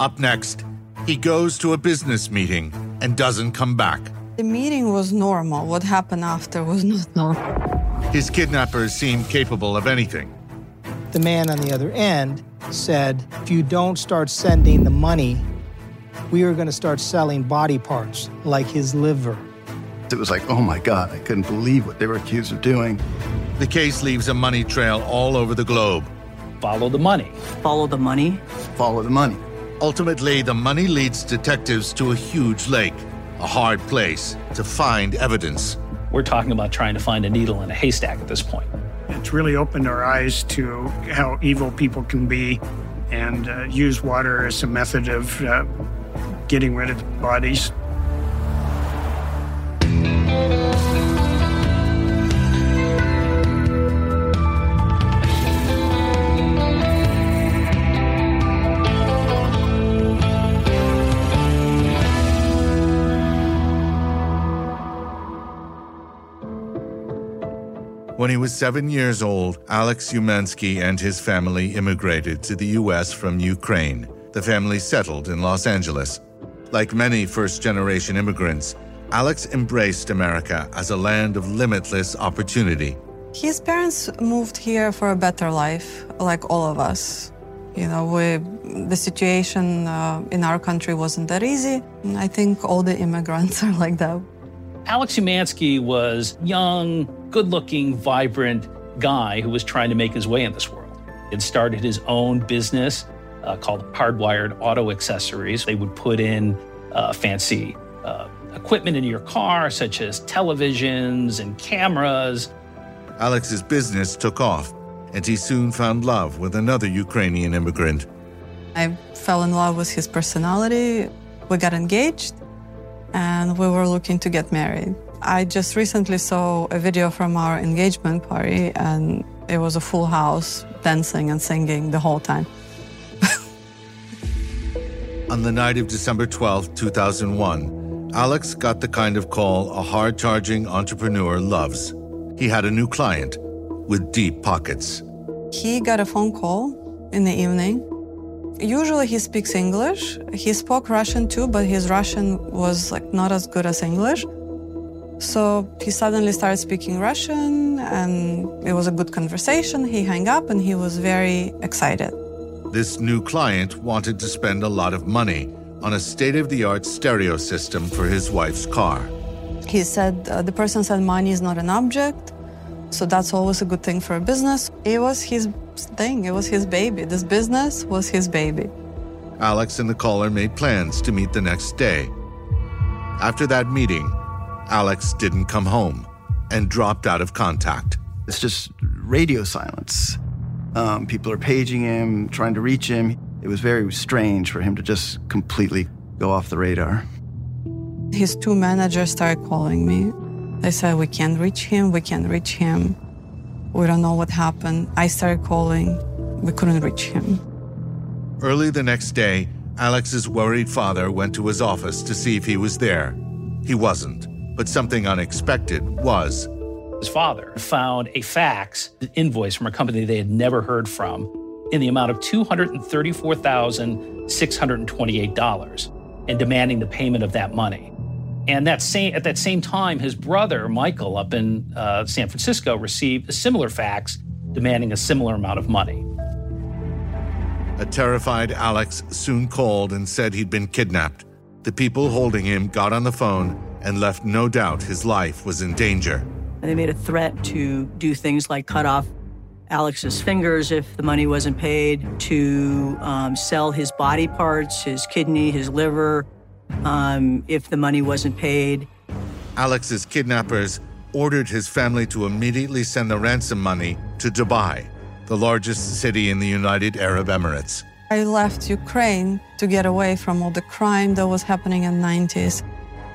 Up next, he goes to a business meeting and doesn't come back. The meeting was normal. What happened after was not normal. His kidnappers seem capable of anything. The man on the other end said, If you don't start sending the money, we are going to start selling body parts like his liver. It was like, oh my God, I couldn't believe what they were accused of doing. The case leaves a money trail all over the globe. Follow the money. Follow the money. Follow the money. Ultimately, the money leads detectives to a huge lake, a hard place to find evidence. We're talking about trying to find a needle in a haystack at this point. It's really opened our eyes to how evil people can be and uh, use water as a method of uh, getting rid of bodies. When he was seven years old, Alex Umansky and his family immigrated to the U.S. from Ukraine. The family settled in Los Angeles. Like many first generation immigrants, Alex embraced America as a land of limitless opportunity. His parents moved here for a better life, like all of us. You know, we, the situation uh, in our country wasn't that easy. I think all the immigrants are like that. Alex Umansky was young, good looking, vibrant guy who was trying to make his way in this world. He had started his own business uh, called Hardwired Auto Accessories. They would put in uh, fancy uh, equipment into your car, such as televisions and cameras. Alex's business took off, and he soon found love with another Ukrainian immigrant. I fell in love with his personality. We got engaged, and we were looking to get married. I just recently saw a video from our engagement party, and it was a full house dancing and singing the whole time. On the night of December 12, 2001, Alex got the kind of call a hard charging entrepreneur loves. He had a new client with deep pockets. He got a phone call in the evening. Usually he speaks English. He spoke Russian too, but his Russian was like not as good as English. So he suddenly started speaking Russian and it was a good conversation. He hung up and he was very excited. This new client wanted to spend a lot of money on a state of the art stereo system for his wife's car. He said, uh, the person said money is not an object. So that's always a good thing for a business. It was his thing, it was his baby. This business was his baby. Alex and the caller made plans to meet the next day. After that meeting, Alex didn't come home and dropped out of contact. It's just radio silence. Um, people are paging him, trying to reach him. It was very strange for him to just completely go off the radar. His two managers started calling me. They said, We can't reach him, we can't reach him. We don't know what happened. I started calling, we couldn't reach him. Early the next day, Alex's worried father went to his office to see if he was there. He wasn't, but something unexpected was. His father found a fax an invoice from a company they had never heard from in the amount of $234,628 and demanding the payment of that money. And that same, at that same time, his brother, Michael, up in uh, San Francisco, received a similar fax demanding a similar amount of money. A terrified Alex soon called and said he'd been kidnapped. The people holding him got on the phone and left no doubt his life was in danger. And they made a threat to do things like cut off Alex's fingers if the money wasn't paid, to um, sell his body parts, his kidney, his liver, um, if the money wasn't paid. Alex's kidnappers ordered his family to immediately send the ransom money to Dubai, the largest city in the United Arab Emirates. I left Ukraine to get away from all the crime that was happening in the 90s.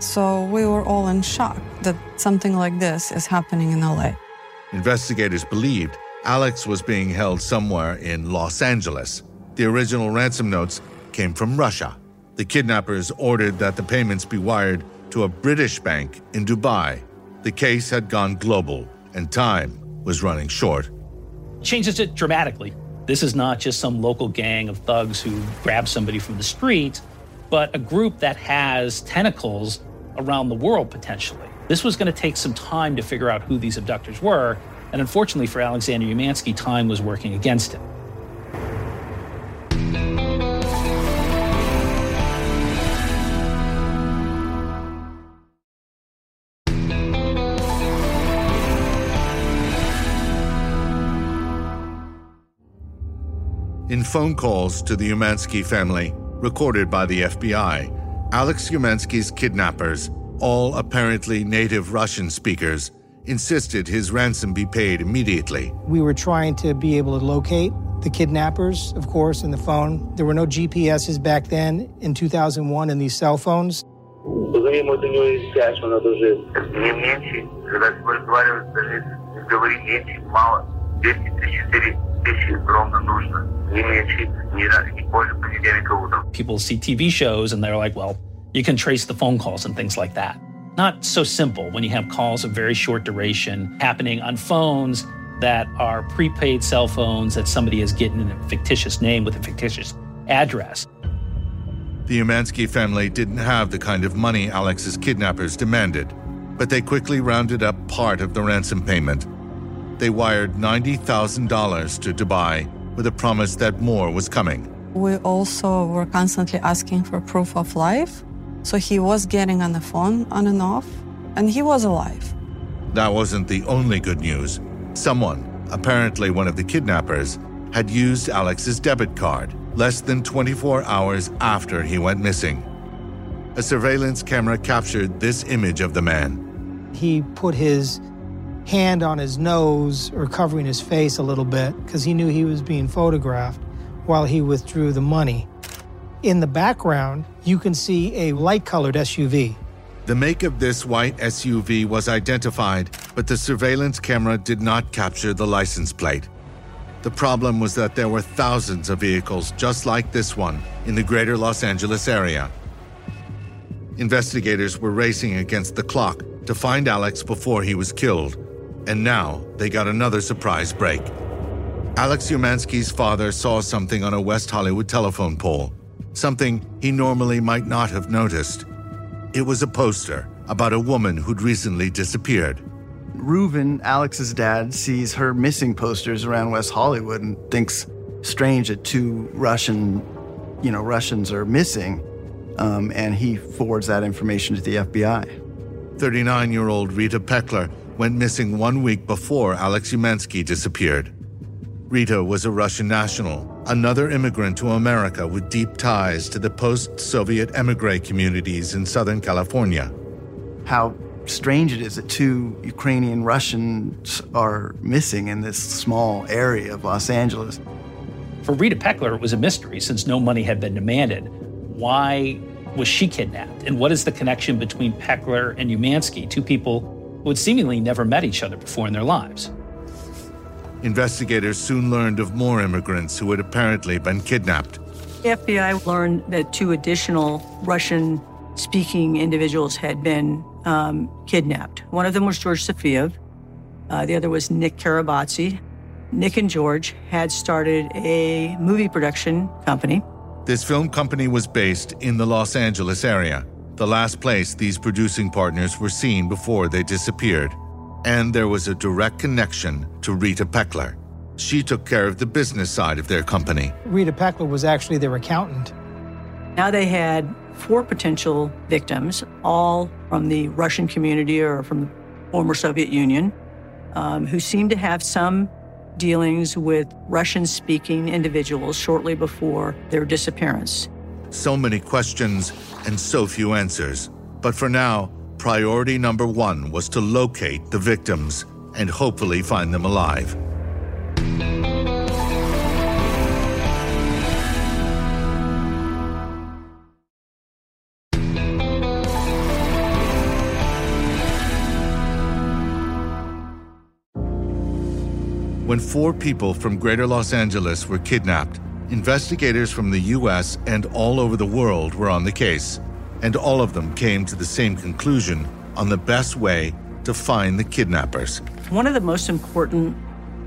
So we were all in shock that something like this is happening in LA. Investigators believed Alex was being held somewhere in Los Angeles. The original ransom notes came from Russia. The kidnappers ordered that the payments be wired to a British bank in Dubai. The case had gone global, and time was running short. Changes it dramatically. This is not just some local gang of thugs who grab somebody from the street, but a group that has tentacles around the world potentially. This was going to take some time to figure out who these abductors were, and unfortunately for Alexander Umansky, time was working against him. In phone calls to the Umansky family, recorded by the FBI, Alex Umansky's kidnappers, all apparently native Russian speakers, insisted his ransom be paid immediately. We were trying to be able to locate the kidnappers, of course, in the phone. There were no GPSs back then in 2001 in these cell phones. People see TV shows and they're like, well, you can trace the phone calls and things like that. Not so simple when you have calls of very short duration happening on phones that are prepaid cell phones that somebody has gotten a fictitious name with a fictitious address. The Umansky family didn't have the kind of money Alex's kidnappers demanded, but they quickly rounded up part of the ransom payment. They wired $90,000 to Dubai with a promise that more was coming. We also were constantly asking for proof of life. So he was getting on the phone on and off, and he was alive. That wasn't the only good news. Someone, apparently one of the kidnappers, had used Alex's debit card less than 24 hours after he went missing. A surveillance camera captured this image of the man. He put his hand on his nose or covering his face a little bit because he knew he was being photographed while he withdrew the money. In the background, you can see a light colored SUV. The make of this white SUV was identified, but the surveillance camera did not capture the license plate. The problem was that there were thousands of vehicles just like this one in the greater Los Angeles area. Investigators were racing against the clock to find Alex before he was killed, and now they got another surprise break. Alex Umansky's father saw something on a West Hollywood telephone pole, something he normally might not have noticed. It was a poster about a woman who'd recently disappeared. Reuven, Alex's dad, sees her missing posters around West Hollywood and thinks strange that two Russian, you know, Russians are missing. Um, and he forwards that information to the FBI. 39 year old Rita Pekler went missing one week before Alex Umansky disappeared. Rita was a Russian national, another immigrant to America with deep ties to the post Soviet emigre communities in Southern California. How strange it is that two Ukrainian Russians are missing in this small area of Los Angeles. For Rita Pekler, it was a mystery since no money had been demanded. Why was she kidnapped? And what is the connection between Pekler and Umansky, two people who had seemingly never met each other before in their lives? Investigators soon learned of more immigrants who had apparently been kidnapped. The FBI learned that two additional Russian speaking individuals had been um, kidnapped. One of them was George Safiev, uh, the other was Nick Kharabadze. Nick and George had started a movie production company. This film company was based in the Los Angeles area, the last place these producing partners were seen before they disappeared. And there was a direct connection to Rita Pekler. She took care of the business side of their company. Rita Pekler was actually their accountant. Now they had four potential victims, all from the Russian community or from the former Soviet Union, um, who seemed to have some dealings with Russian speaking individuals shortly before their disappearance. So many questions and so few answers. But for now, priority number one was to locate the victims and hopefully find them alive. When four people from Greater Los Angeles were kidnapped, investigators from the US and all over the world were on the case, and all of them came to the same conclusion on the best way to find the kidnappers. One of the most important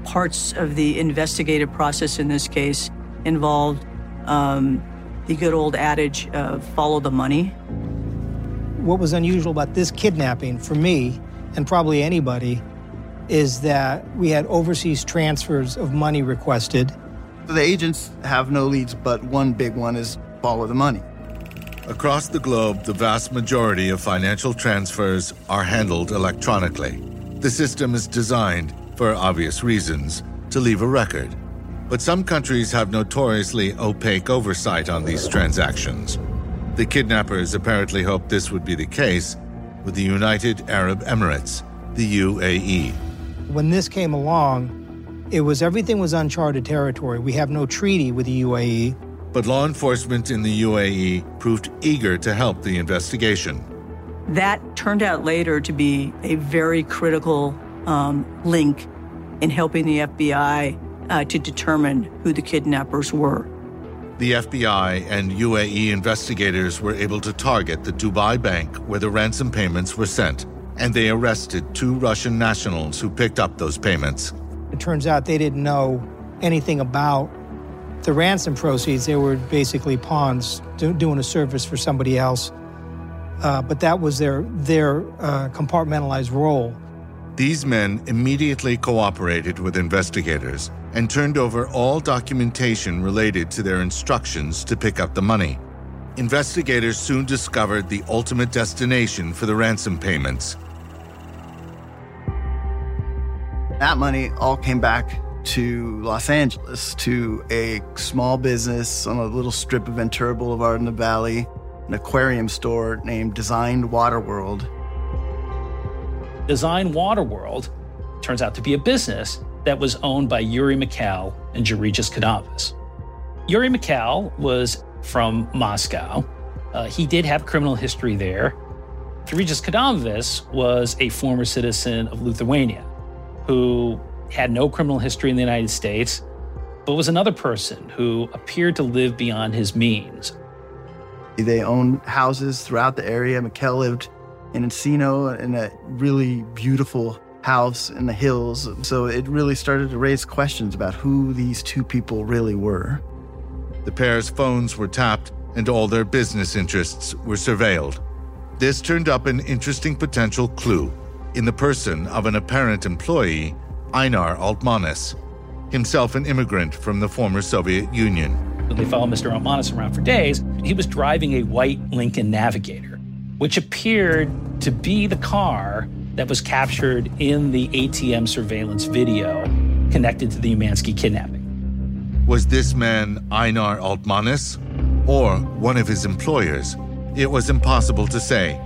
parts of the investigative process in this case involved um, the good old adage of follow the money. What was unusual about this kidnapping for me, and probably anybody, is that we had overseas transfers of money requested. The agents have no leads, but one big one is follow the money. Across the globe, the vast majority of financial transfers are handled electronically. The system is designed, for obvious reasons, to leave a record. But some countries have notoriously opaque oversight on these transactions. The kidnappers apparently hoped this would be the case with the United Arab Emirates, the UAE. When this came along, it was everything was uncharted territory. We have no treaty with the UAE. But law enforcement in the UAE proved eager to help the investigation. That turned out later to be a very critical um, link in helping the FBI uh, to determine who the kidnappers were. The FBI and UAE investigators were able to target the Dubai bank where the ransom payments were sent, and they arrested two Russian nationals who picked up those payments. It turns out they didn't know anything about the ransom proceeds. They were basically pawns do, doing a service for somebody else. Uh, but that was their their uh, compartmentalized role. These men immediately cooperated with investigators and turned over all documentation related to their instructions to pick up the money. Investigators soon discovered the ultimate destination for the ransom payments. That money all came back to Los Angeles to a small business on a little strip of Ventura Boulevard in the Valley, an aquarium store named Design Water World Design Waterworld turns out to be a business that was owned by Yuri Mikhail and Georgios Kadamovas. Yuri Mikhail was from Moscow. Uh, he did have criminal history there. Georgios Kadamovas was a former citizen of Lithuania who had no criminal history in the United States, but was another person who appeared to live beyond his means. They owned houses throughout the area. Mikhail lived in Encino in a really beautiful house in the hills. So it really started to raise questions about who these two people really were. The pair's phones were tapped and all their business interests were surveilled. This turned up an interesting potential clue in the person of an apparent employee, Einar Altmanis, himself an immigrant from the former Soviet Union. They followed Mr. Altmanis around for days. He was driving a white Lincoln Navigator which appeared to be the car that was captured in the ATM surveillance video connected to the Umansky kidnapping. Was this man Einar Altmanis or one of his employers? It was impossible to say.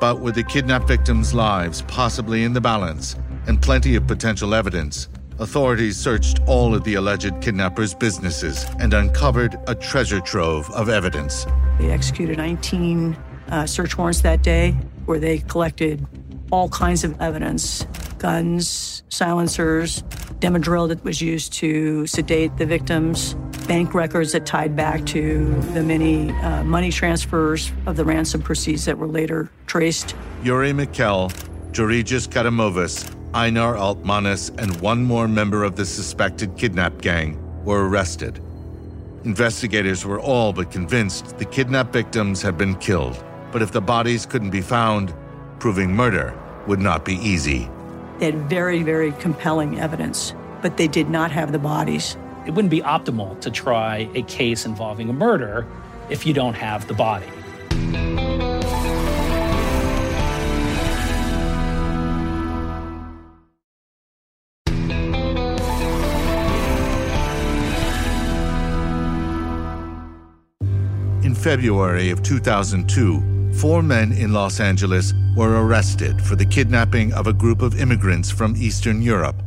But with the kidnapped victims' lives possibly in the balance and plenty of potential evidence, authorities searched all of the alleged kidnappers' businesses and uncovered a treasure trove of evidence. They executed 19 uh, search warrants that day where they collected all kinds of evidence guns, silencers, Dimedrol that was used to sedate the victims, bank records that tied back to the many uh, money transfers of the ransom proceeds that were later traced. Yuri Mikhail, Georgios Kadamovas, Einar Altmanis, and one more member of the suspected kidnap gang were arrested. Investigators were all but convinced the kidnapped victims had been killed. But if the bodies couldn't be found, proving murder would not be easy. They had very, very compelling evidence, but they did not have the bodies. It wouldn't be optimal to try a case involving a murder if you don't have the body. February of 2002, four men in Los Angeles were arrested for the kidnapping of a group of immigrants from Eastern Europe.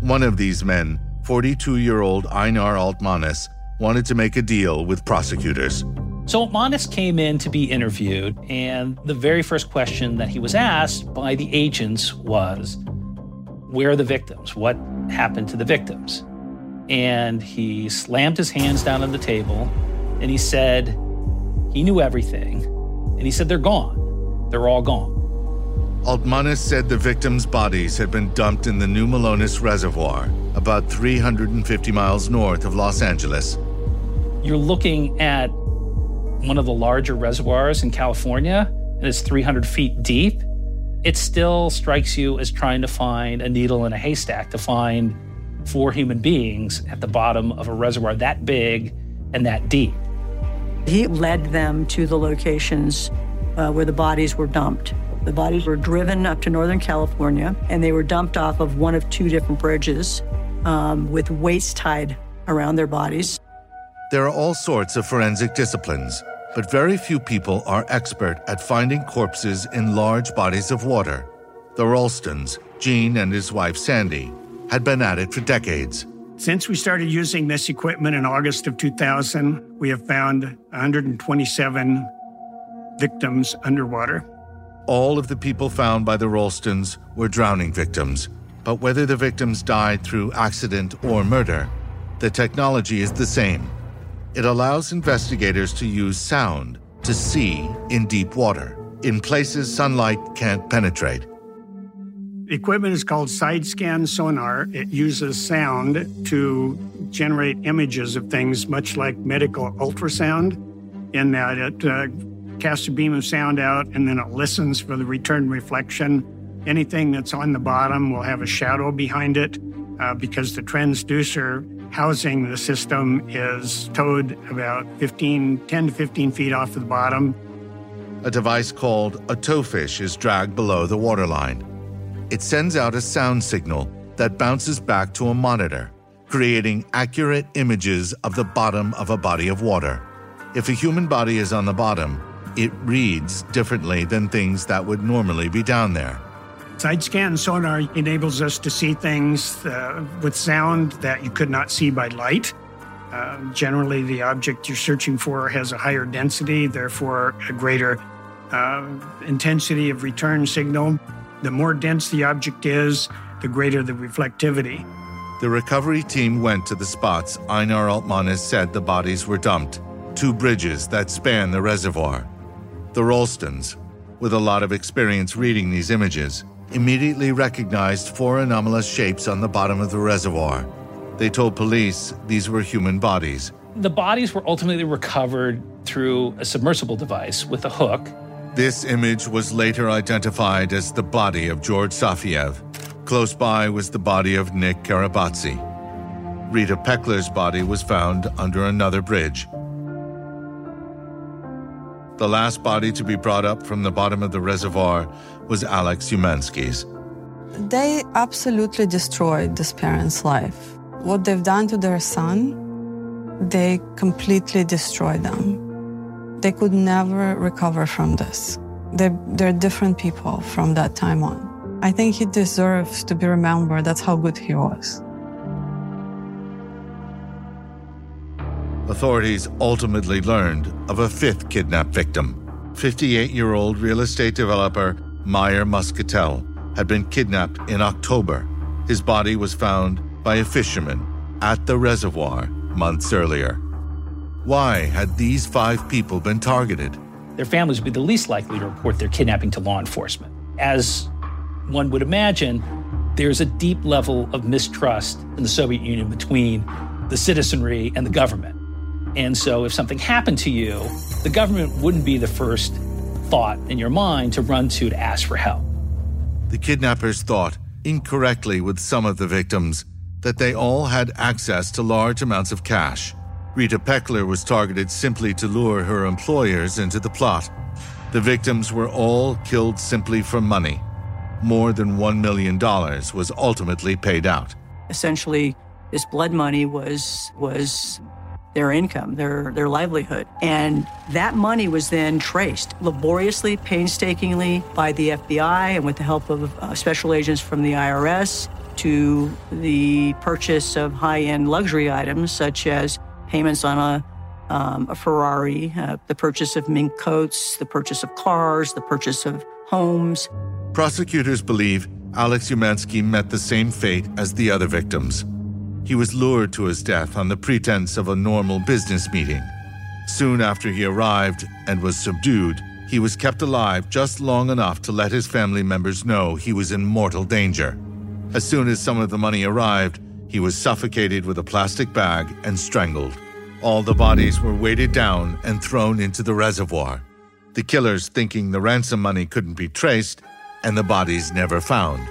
One of these men, 42 year old Einar Altmanis, wanted to make a deal with prosecutors. So Altmanis came in to be interviewed, and the very first question that he was asked by the agents was Where are the victims? What happened to the victims? And he slammed his hands down on the table and he said he knew everything and he said, They're gone. They're all gone. Altmanis said the victims' bodies had been dumped in the New Melones Reservoir. about 350 miles north of Los Angeles. You're looking at one of the larger reservoirs in California, and it's 300 feet deep. It still strikes you as trying to find a needle in a haystack to find four human beings at the bottom of a reservoir that big and that deep. He led them to the locations uh, where the bodies were dumped. The bodies were driven up to Northern California and they were dumped off of one of two different bridges um, with weights tied around their bodies. There are all sorts of forensic disciplines, but very few people are expert at finding corpses in large bodies of water. The Ralstons, Gene and his wife Sandy, had been at it for decades. Since we started using this equipment in August of 2000, we have found 127 victims underwater. All of the people found by the Ralstons were drowning victims, but whether the victims died through accident or murder, the technology is the same. It allows investigators to use sound to see in deep water, in places sunlight can't penetrate. The equipment is called side scan sonar. It uses sound to generate images of things, much like medical ultrasound, in that it uh, casts a beam of sound out and then it listens for the return reflection. Anything that's on the bottom will have a shadow behind it uh, because the transducer housing the system is towed about 15, 10 to 15 feet off the bottom. A device called a towfish is dragged below the waterline. It sends out a sound signal that bounces back to a monitor, creating accurate images of the bottom of a body of water. If a human body is on the bottom, it reads differently than things that would normally be down there. Side scan sonar enables us to see things uh, with sound that you could not see by light. Uh, generally, the object you're searching for has a higher density, therefore, a greater uh, intensity of return signal. The more dense the object is, the greater the reflectivity. The recovery team went to the spots Einar Altmanis said the bodies were dumped two bridges that span the reservoir. The Ralstons, with a lot of experience reading these images, immediately recognized four anomalous shapes on the bottom of the reservoir. They told police these were human bodies. The bodies were ultimately recovered through a submersible device with a hook. This image was later identified as the body of George Safiev. Close by was the body of Nick Kharabadze. Rita Pekler's body was found under another bridge. The last body to be brought up from the bottom of the reservoir was Alex Umansky's. They absolutely destroyed this parent's life. What they've done to their son, they completely destroyed them. They could never recover from this. They're, they're different people from that time on. I think he deserves to be remembered. That's how good he was. Authorities ultimately learned of a fifth kidnapped victim. 58 year old real estate developer Meyer Muscatel had been kidnapped in October. His body was found by a fisherman at the reservoir months earlier. Why had these five people been targeted? Their families would be the least likely to report their kidnapping to law enforcement. As one would imagine, there's a deep level of mistrust in the Soviet Union between the citizenry and the government. And so if something happened to you, the government wouldn't be the first thought in your mind to run to to ask for help. The kidnappers thought, incorrectly with some of the victims, that they all had access to large amounts of cash. Rita Pekler was targeted simply to lure her employers into the plot. The victims were all killed simply for money. More than $1 million was ultimately paid out. Essentially, this blood money was, was their income, their, their livelihood. And that money was then traced laboriously, painstakingly by the FBI and with the help of uh, special agents from the IRS to the purchase of high end luxury items such as payments on a, um, a Ferrari, uh, the purchase of mink coats, the purchase of cars, the purchase of homes. Prosecutors believe Alex Umansky met the same fate as the other victims. He was lured to his death on the pretense of a normal business meeting. Soon after he arrived and was subdued, he was kept alive just long enough to let his family members know he was in mortal danger. As soon as some of the money arrived, He was suffocated with a plastic bag and strangled. All the bodies were weighted down and thrown into the reservoir. The killers thinking the ransom money couldn't be traced and the bodies never found.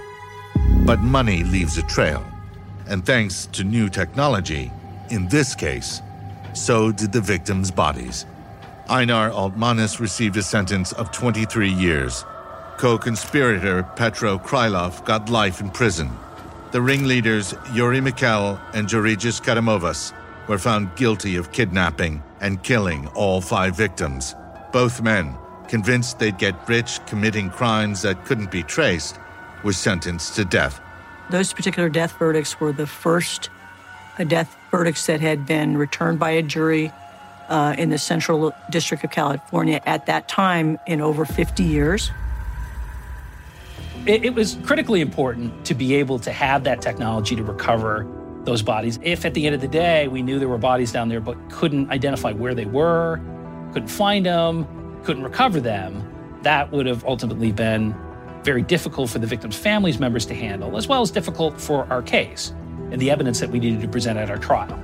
But money leaves a trail. And thanks to new technology, in this case, so did the victims' bodies. Einar Altmanis received a sentence of 23 years. Co conspirator Petro Krylov got life in prison. The ringleaders Yuri Mikhail and Georgis Kadamovas were found guilty of kidnapping and killing all five victims. Both men, convinced they'd get rich committing crimes that couldn't be traced, were sentenced to death. Those particular death verdicts were the first death verdicts that had been returned by a jury uh, in the Central District of California at that time in over 50 years. It, it, was critically important to be able to have that technology to recover those bodies. If at the end of the day we knew there were bodies down there but couldn't identify where they were, couldn't find them, couldn't recover them, that would have ultimately been very difficult for the victims' families members to handle, as well as difficult for our case and the evidence that we needed to present at our trial.